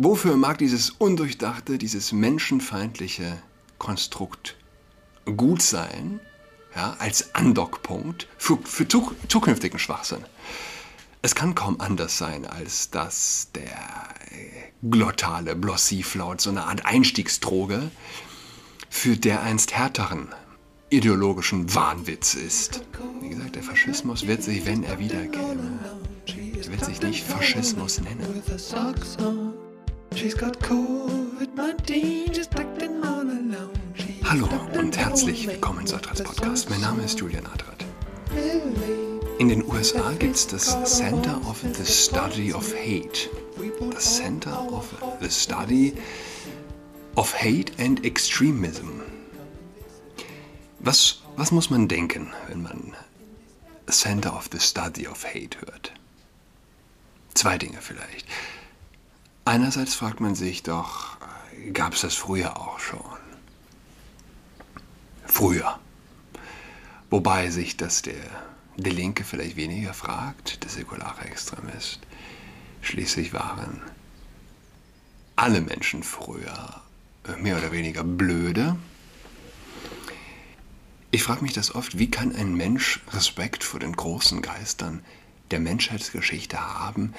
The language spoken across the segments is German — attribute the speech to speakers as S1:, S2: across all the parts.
S1: Wofür mag dieses undurchdachte, dieses menschenfeindliche Konstrukt gut sein, ja, als Andockpunkt für, für zukünftigen Schwachsinn? Es kann kaum anders sein, als dass der glottale Blossiflaut so eine Art Einstiegsdroge für dereinst härteren ideologischen Wahnwitz ist. Wie gesagt, der Faschismus wird sich, wenn er wiederkäme, wird sich nicht Faschismus nennen. Hallo und herzlich willkommen zu Adrats Podcast. Mein Name ist Julian Adrat. In den USA gibt es das Center of the Study of Hate. Das Center of the Study of Hate and Extremism. Was, was muss man denken, wenn man Center of the Study of Hate hört? Zwei Dinge vielleicht. Einerseits fragt man sich doch, gab es das früher auch schon? Früher. Wobei sich das der, der Linke vielleicht weniger fragt, der säkulare Extremist. Schließlich waren alle Menschen früher mehr oder weniger blöde. Ich frage mich das oft, wie kann ein Mensch Respekt vor den großen Geistern der Menschheitsgeschichte haben,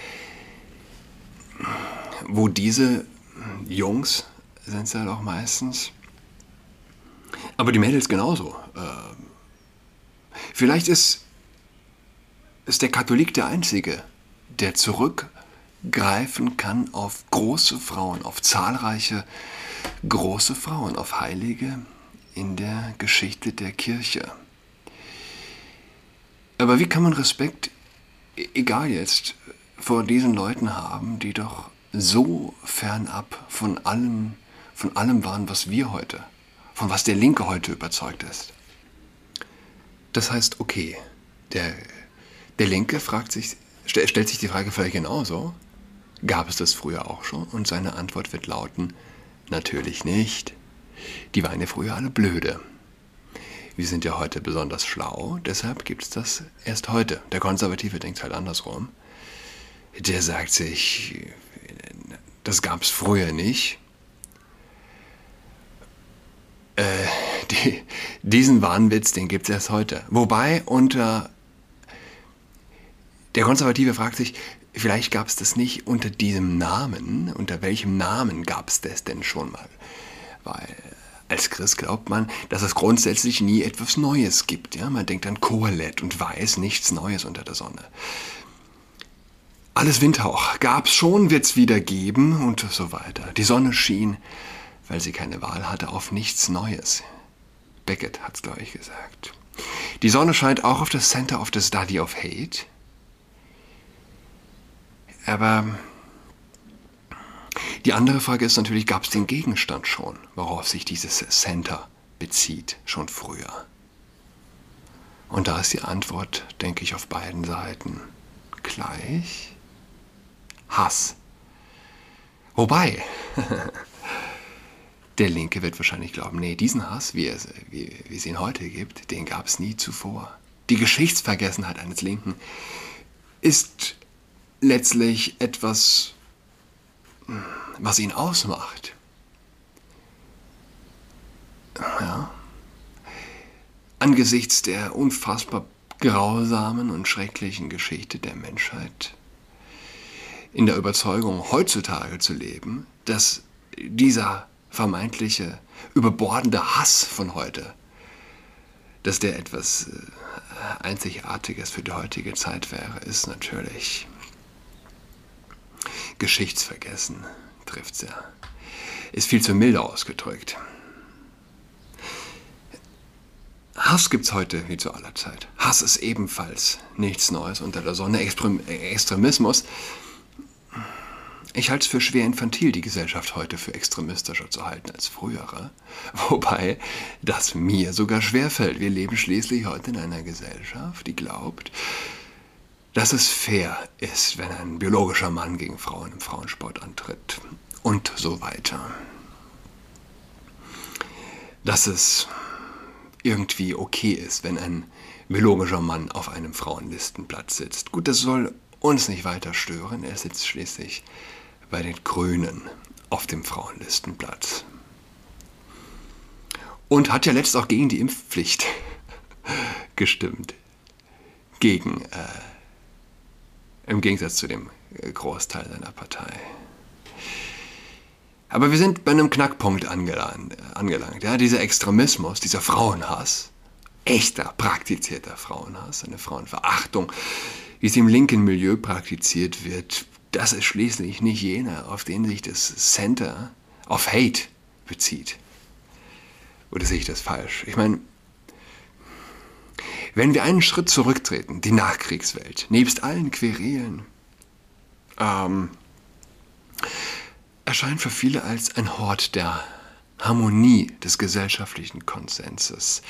S1: wo diese Jungs sind es halt auch meistens, aber die Mädels genauso. Ähm, vielleicht ist, ist der Katholik der Einzige, der zurückgreifen kann auf große Frauen, auf zahlreiche große Frauen, auf Heilige in der Geschichte der Kirche. Aber wie kann man Respekt, e-, egal jetzt, vor diesen Leuten haben, die doch so fernab von allem, von allem waren, was wir heute, von was der Linke heute überzeugt ist? Das heißt, okay, der, der Linke fragt sich, stellt sich die Frage vielleicht genauso, gab es das früher auch schon? Und seine Antwort wird lauten, Natürlich nicht. Die waren ja früher alle blöde. Wir sind ja heute besonders schlau, deshalb gibt es das erst heute. Der Konservative denkt halt andersrum. Der sagt sich, das gab es früher nicht. Äh, die, diesen Wahnwitz, den gibt es erst heute. Wobei unter... Der Konservative fragt sich, Vielleicht gab es das nicht unter diesem Namen. Unter welchem Namen gab es das denn schon mal? Weil als Christ glaubt man, dass es grundsätzlich nie etwas Neues gibt. Ja? Man denkt an Kohelet und weiß nichts Neues unter der Sonne. Alles Windhauch gab es schon, wird es wieder geben und so weiter. Die Sonne schien, weil sie keine Wahl hatte, auf nichts Neues. Beckett hat es, glaube ich, gesagt. Die Sonne scheint auch auf das Center of the Study of Hate. Aber die andere Frage ist natürlich, gab es den Gegenstand schon, worauf sich dieses Center bezieht, schon früher? Und da ist die Antwort, denke ich, auf beiden Seiten gleich. Hass. Wobei, der Linke wird wahrscheinlich glauben, nee, diesen Hass, wie, es, wie, wie es ihn heute gibt, den gab es nie zuvor. Die Geschichtsvergessenheit eines Linken ist letztlich etwas, was ihn ausmacht. Ja. Angesichts der unfassbar grausamen und schrecklichen Geschichte der Menschheit, in der Überzeugung, heutzutage zu leben, dass dieser vermeintliche überbordende Hass von heute, dass der etwas äh, Einzigartiges für die heutige Zeit wäre, ist natürlich Geschichtsvergessen trifft es ja. Ist viel zu milde ausgedrückt. Hass gibt es heute wie zu aller Zeit. Hass ist ebenfalls nichts Neues unter der Sonne. Extremismus. Ich halte es für schwer infantil, die Gesellschaft heute für extremistischer zu halten als frühere. Wobei das mir sogar schwerfällt. Wir leben schließlich heute in einer Gesellschaft, die glaubt, dass es fair ist, wenn ein biologischer Mann gegen Frauen im Frauensport antritt und so weiter. Dass es irgendwie okay ist, wenn ein biologischer Mann auf einem Frauenlistenplatz sitzt. Gut, das soll uns nicht weiter stören. Er sitzt schließlich bei den Grünen auf dem Frauenlistenplatz. Und hat ja letzt auch gegen die Impfpflicht gestimmt. Gegen, äh, im Gegensatz zu dem Großteil seiner Partei. Aber wir sind bei einem Knackpunkt angelangt. angelangt ja? Dieser Extremismus, dieser Frauenhass, echter, praktizierter Frauenhass, eine Frauenverachtung, wie sie im linken Milieu praktiziert wird, das ist schließlich nicht jener, auf den sich das Center of Hate bezieht. Oder sehe ich das falsch? Ich meine, wenn wir einen Schritt zurücktreten, die Nachkriegswelt, nebst allen Querelen, ähm, erscheint für viele als ein Hort der Harmonie des gesellschaftlichen Konsenses.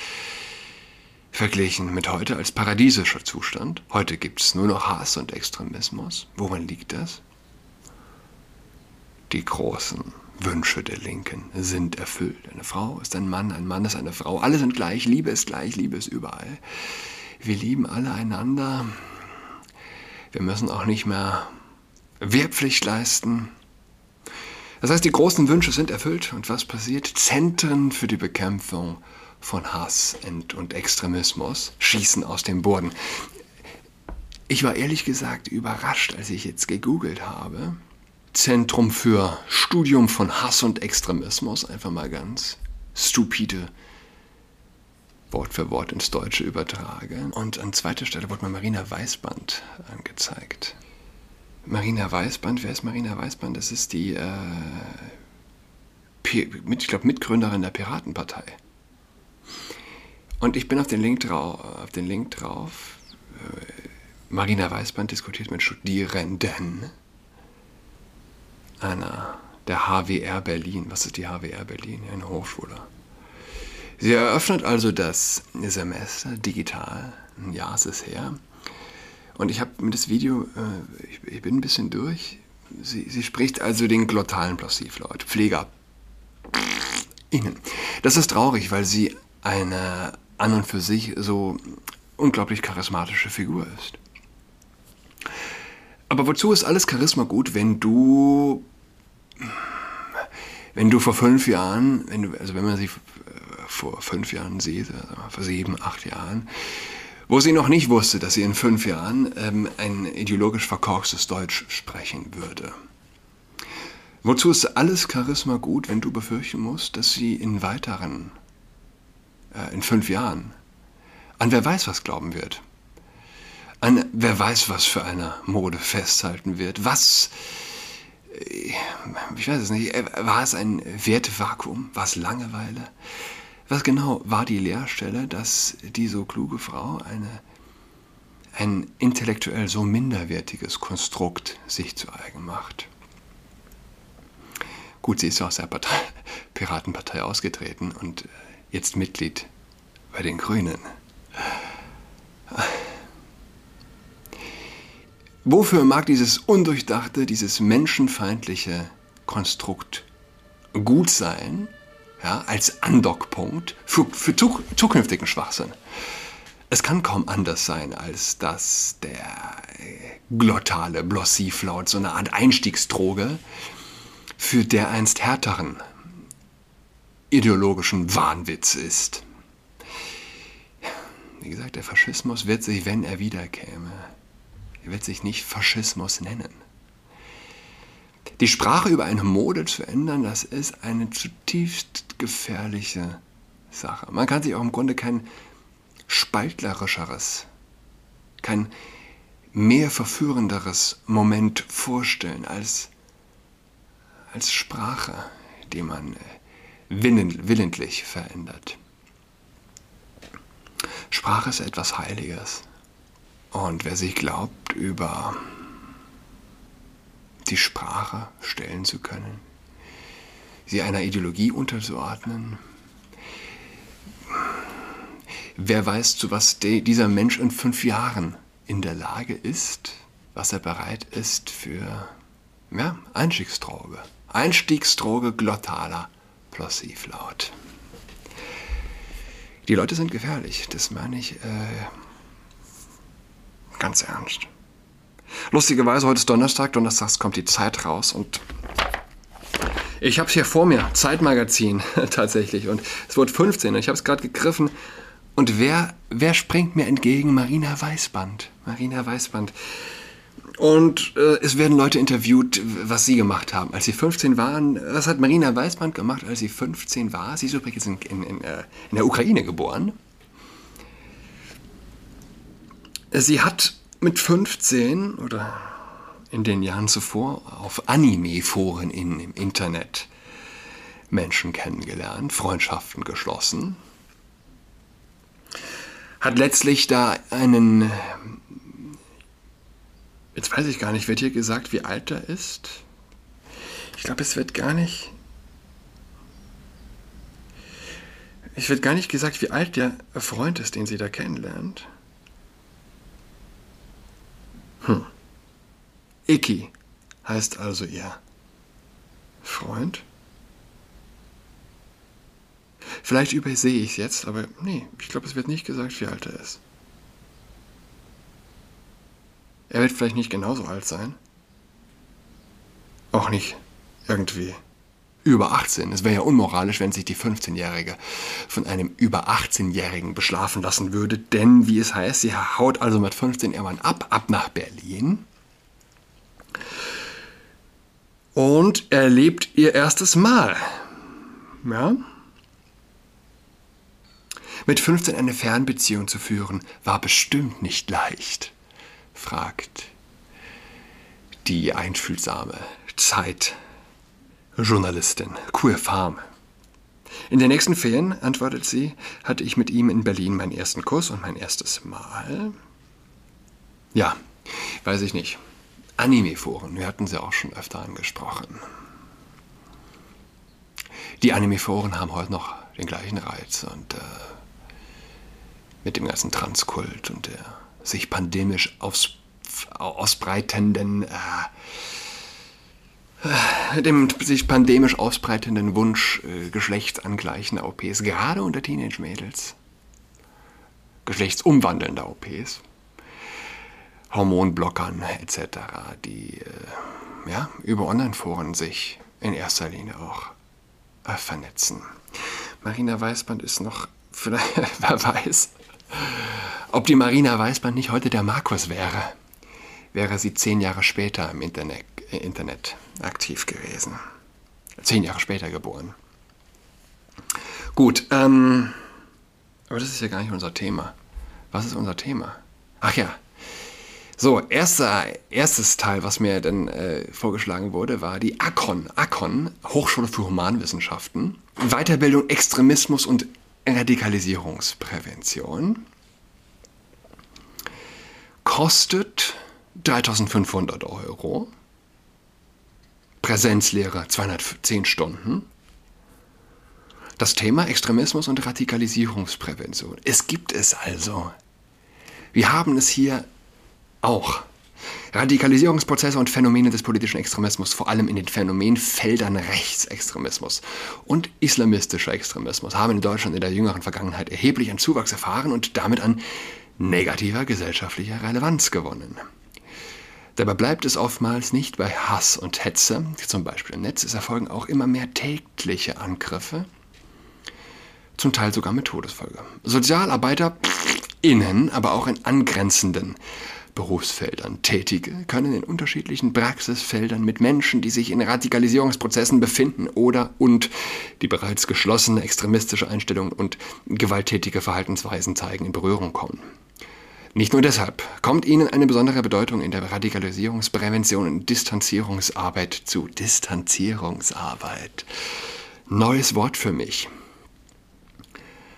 S1: Verglichen mit heute als paradiesischer Zustand. Heute gibt es nur noch Hass und Extremismus. Woran liegt das? Die großen Wünsche der Linken sind erfüllt. Eine Frau ist ein Mann, ein Mann ist eine Frau. Alle sind gleich, Liebe ist gleich, Liebe ist überall. Wir lieben alle einander. Wir müssen auch nicht mehr Wehrpflicht leisten. Das heißt, die großen Wünsche sind erfüllt und was passiert? Zentren für die Bekämpfung von Hass und Extremismus schießen aus dem Boden. Ich war ehrlich gesagt überrascht, als ich jetzt gegoogelt habe. Zentrum für Studium von Hass und Extremismus, einfach mal ganz stupide Wort für Wort ins Deutsche übertragen. Und an zweiter Stelle wurde mir Marina Weißband angezeigt. Marina Weißband, wer ist Marina Weißband? Das ist die, äh, ich glaube, Mitgründerin der Piratenpartei. Und ich bin auf den Link, drau auf den Link drauf. Äh, Marina Weißband diskutiert mit Studierenden einer der HWR Berlin. Was ist die HWR Berlin? Eine Hochschule. Sie eröffnet also das Semester digital. Ein Jahr ist es her. Und ich habe mir das Video, äh, ich, ich, bin ein bisschen durch. Sie, sie spricht also den glottalen Plossivlaut. Pfleger. Ihnen. Das ist traurig, weil sie eine an und für sich so unglaublich charismatische Figur ist. Aber wozu ist alles Charisma gut, wenn du, wenn du vor fünf Jahren, wenn du, also wenn man sie vor fünf Jahren sieht, also vor sieben, acht Jahren, wo sie noch nicht wusste, dass sie in fünf Jahren ähm, ein ideologisch verkorkstes Deutsch sprechen würde. Wozu ist alles Charisma gut, wenn du befürchten musst, dass sie in weiteren, äh, in fünf Jahren, an wer weiß was glauben wird? An wer weiß was für eine Mode festhalten wird? Was, äh, ich weiß es nicht, äh, war es ein Wertevakuum? War es Langeweile? Was genau war die Leerstelle, dass die so kluge Frau eine, ein intellektuell so minderwertiges Konstrukt sich zu eigen macht? Gut, sie ist aus der Partei, Piratenpartei ausgetreten und äh, jetzt Mitglied bei den Grünen. Wofür mag dieses undurchdachte, dieses menschenfeindliche Konstrukt gut sein? ja, als Andockpunkt für, für zukünftigen Schwachsinn. Es kann kaum anders sein, als dass der äh, glottale Blossivlaut so eine Art Einstiegsdroge für der einst härteren ideologischen Wahnwitz ist. Wie gesagt, der Faschismus wird sich, wenn er wiederkäme, er wird sich nicht Faschismus nennen. Die Sprache über eine Mode zu ändern, das ist eine zutiefst gefährliche Sache. Man kann sich auch im Grunde kein spaltlerischeres, kein mehr verführenderes Moment vorstellen als, als Sprache, die man willentlich verändert. Sprache ist etwas Heiliges. Und wer sich glaubt, über die Sprache stellen zu können, sie einer Ideologie unterzuordnen. Wer weiß, zu was dieser Mensch in fünf Jahren in der Lage ist, was er bereit ist für ja, Einstiegsdroge. Einstiegsdroge glottaler Plossivlaut. Die Leute sind gefährlich, das meine ich äh, ganz ernst. Lustigerweise, heute ist Donnerstag, donnerstags kommt die Zeit raus und ich habe es hier vor mir, Zeitmagazin tatsächlich und es wird 15 und ich habe es gerade gegriffen und wer, wer springt mir entgegen? Marina Weißband. Marina Weißband. Und äh, es werden Leute interviewt, was sie gemacht haben, als sie 15 waren. Was hat Marina Weißband gemacht, als sie 15 war? Sie ist übrigens in, in, in, äh, in der Ukraine geboren. Sie hat mit 15 oder in den Jahren zuvor auf Anime-Foren im Internet Menschen kennengelernt, Freundschaften geschlossen, hat letztlich da einen Jetzt weiß ich gar nicht, wird hier gesagt, wie alt er ist? Ich glaube, es wird gar nicht. Es wird gar nicht gesagt, wie alt der Freund ist, den sie da kennenlernt. Hm. Iki heißt also ihr Freund. Vielleicht übersehe ich es jetzt, aber nee, ich glaube, es wird nicht gesagt, wie alt er ist. Er wird vielleicht nicht genauso alt sein. Auch nicht irgendwie über 18. Es wäre ja unmoralisch, wenn sich die 15-Jährige von einem über 18-Jährigen beschlafen lassen würde, denn wie es heißt, sie haut also mit 15 irgendwann ab, ab nach Berlin und erlebt ihr erstes Mal. Ja? Mit 15 eine Fernbeziehung zu führen, war bestimmt nicht leicht fragt die einfühlsame Zeitjournalistin Queer Farm. In den nächsten Ferien, antwortet sie, hatte ich mit ihm in Berlin meinen ersten Kuss und mein erstes Mal. Ja, weiß ich nicht. Anime-Foren, wir hatten sie auch schon öfter angesprochen. Die Anime-Foren haben heute noch den gleichen Reiz und äh, mit dem ganzen Transkult und der sich pandemisch aus, ausbreitenden, äh, dem sich pandemisch ausbreitenden Wunsch äh, geschlechtsangleichender OPs, gerade unter Teenage-Mädels, geschlechtsumwandelnder OPs, Hormonblockern etc., die äh, ja, über Online-Foren sich in erster Linie auch äh, vernetzen. Marina Weißband ist noch, vielleicht, wer weiß, ob die Marina Weißband nicht heute der Markus wäre, wäre sie zehn Jahre später im Internet, äh, Internet aktiv gewesen. Zehn Jahre später geboren. Gut, ähm, aber das ist ja gar nicht unser Thema. Was ist unser Thema? Ach ja. So, erster, erstes Teil, was mir dann äh, vorgeschlagen wurde, war die ACON. ACON, Hochschule für Humanwissenschaften. Weiterbildung, Extremismus und Radikalisierungsprävention kostet 3500 Euro. Präsenzlehre 210 Stunden. Das Thema Extremismus und Radikalisierungsprävention. Es gibt es also. Wir haben es hier auch. Radikalisierungsprozesse und Phänomene des politischen Extremismus, vor allem in den Phänomenfeldern Rechtsextremismus und islamistischer Extremismus, haben in Deutschland in der jüngeren Vergangenheit erheblich an Zuwachs erfahren und damit an negativer gesellschaftlicher Relevanz gewonnen. Dabei bleibt es oftmals nicht bei Hass und Hetze, zum Beispiel im Netz, es erfolgen auch immer mehr tägliche Angriffe, zum Teil sogar mit Todesfolge. Sozialarbeiter innen, aber auch in angrenzenden Berufsfeldern Tätige können in unterschiedlichen Praxisfeldern mit Menschen, die sich in Radikalisierungsprozessen befinden oder und die bereits geschlossene extremistische Einstellungen und gewalttätige Verhaltensweisen zeigen, in Berührung kommen. Nicht nur deshalb kommt ihnen eine besondere Bedeutung in der Radikalisierungsprävention und Distanzierungsarbeit zu. Distanzierungsarbeit. Neues Wort für mich.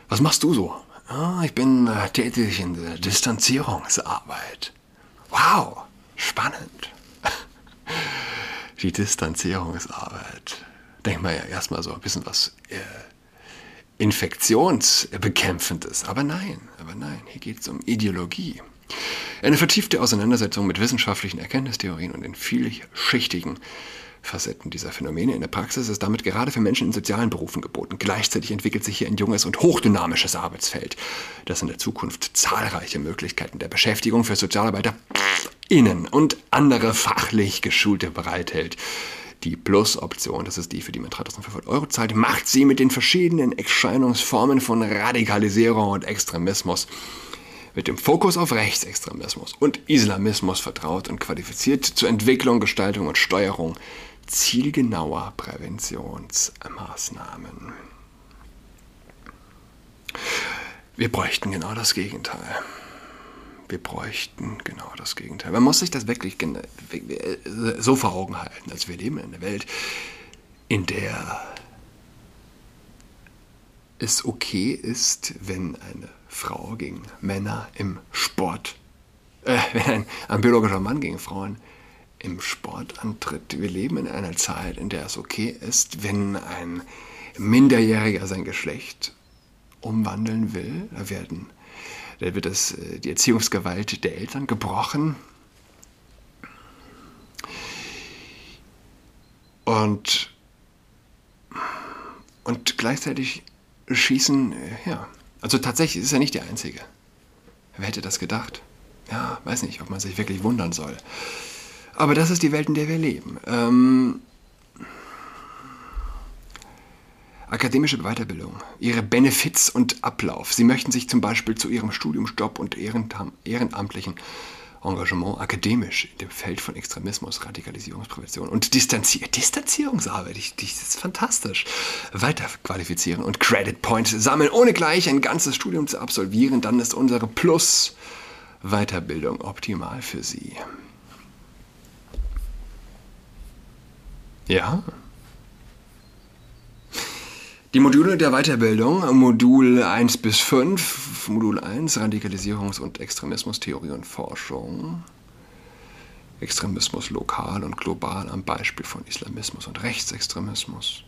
S1: Was machst du so? Ah, ich bin äh, tätig in der Distanzierungsarbeit. Wow, spannend. Die Distanzierungsarbeit. Denkt man ja erstmal so ein bisschen was äh, Infektionsbekämpfendes. Aber nein, aber nein, hier geht es um Ideologie. Eine vertiefte Auseinandersetzung mit wissenschaftlichen Erkenntnistheorien und den vielschichtigen Facetten dieser Phänomene in der Praxis ist damit gerade für Menschen in sozialen Berufen geboten. Gleichzeitig entwickelt sich hier ein junges und hochdynamisches Arbeitsfeld, das in der Zukunft zahlreiche Möglichkeiten der Beschäftigung für Sozialarbeiter JuristInnen und andere fachlich Geschulte bereithält. Die Plus-Option, das ist die, für die man 3500 Euro zahlt, macht sie mit den verschiedenen Erscheinungsformen von Radikalisierung und Extremismus mit dem Fokus auf Rechtsextremismus und Islamismus vertraut und qualifiziert zur Entwicklung, Gestaltung und Steuerung zielgenauer Präventionsmaßnahmen. Wir bräuchten genau das Gegenteil. Wir bräuchten genau das Gegenteil. Man muss sich das wirklich so vor Augen halten. Also wir leben in einer Welt, in der es okay ist, wenn eine Frau gegen Männer im Sport, äh, wenn ein, ein biologischer Mann gegen Frauen im Sport antritt. Wir leben in einer Zeit, in der es okay ist, wenn ein Minderjähriger sein Geschlecht umwandeln will. Da, werden, da wird das, äh, die Erziehungsgewalt der Eltern gebrochen. Und, und gleichzeitig schießen, äh, ja, also tatsächlich ist er nicht der Einzige. Wer hätte das gedacht? Ja, weiß nicht, ob man sich wirklich wundern soll. Aber das ist die Welt, in der wir leben. Ähm, akademische Weiterbildung, ihre Benefits und Ablauf. Sie möchten sich zum Beispiel zu ihrem Studiumsjob und ehrenamtlichen Engagement akademisch in dem Feld von Extremismus, Radikalisierungsprävention und Distanzier Distanzierungsarbeit, ich, das ist fantastisch, weiter qualifizieren und Credit Points sammeln, ohne gleich ein ganzes Studium zu absolvieren, dann ist unsere Plus Weiterbildung optimal für Sie. Ja, die Module der Weiterbildung, Modul 1 bis 5, Modul 1 Radikalisierungs- und Extremismustheorie und Forschung. Extremismus lokal und global am Beispiel von Islamismus und Rechtsextremismus.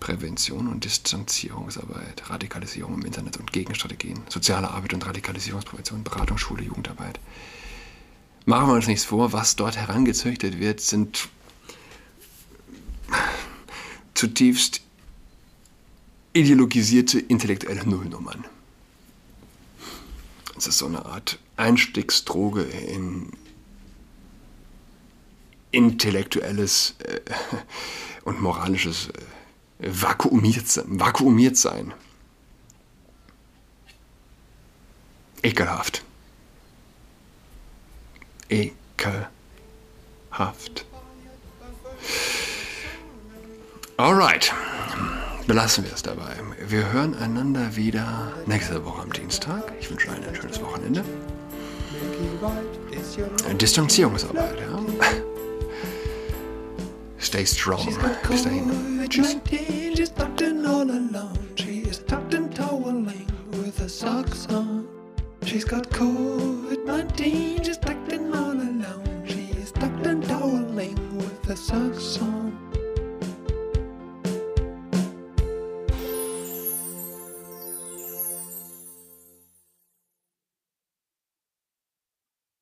S1: Prävention und Distanzierungsarbeit, Radikalisierung im Internet und Gegenstrategien, soziale Arbeit und Radikalisierungsprävention, Beratung, Schule, Jugendarbeit. Machen wir uns nichts vor, was dort herangezüchtet wird, sind zutiefst ideologisierte intellektuelle Nullnummern. Es ist so eine Art Einstiegsdroge in intellektuelles äh, und moralisches äh, vakuumiert, vakuumiert sein. Ekelhaft. Ekelhaft. Alright belassen wir es dabei. Wir hören einander wieder nächste Woche am Dienstag. Ich wünsche allen ein schönes Wochenende. Distanzierungsarbeit, ja. Stay strong. Bis dahin. Tschüss. She's got COVID-19, just acting all alone. She's tucked and toweling with a socks on.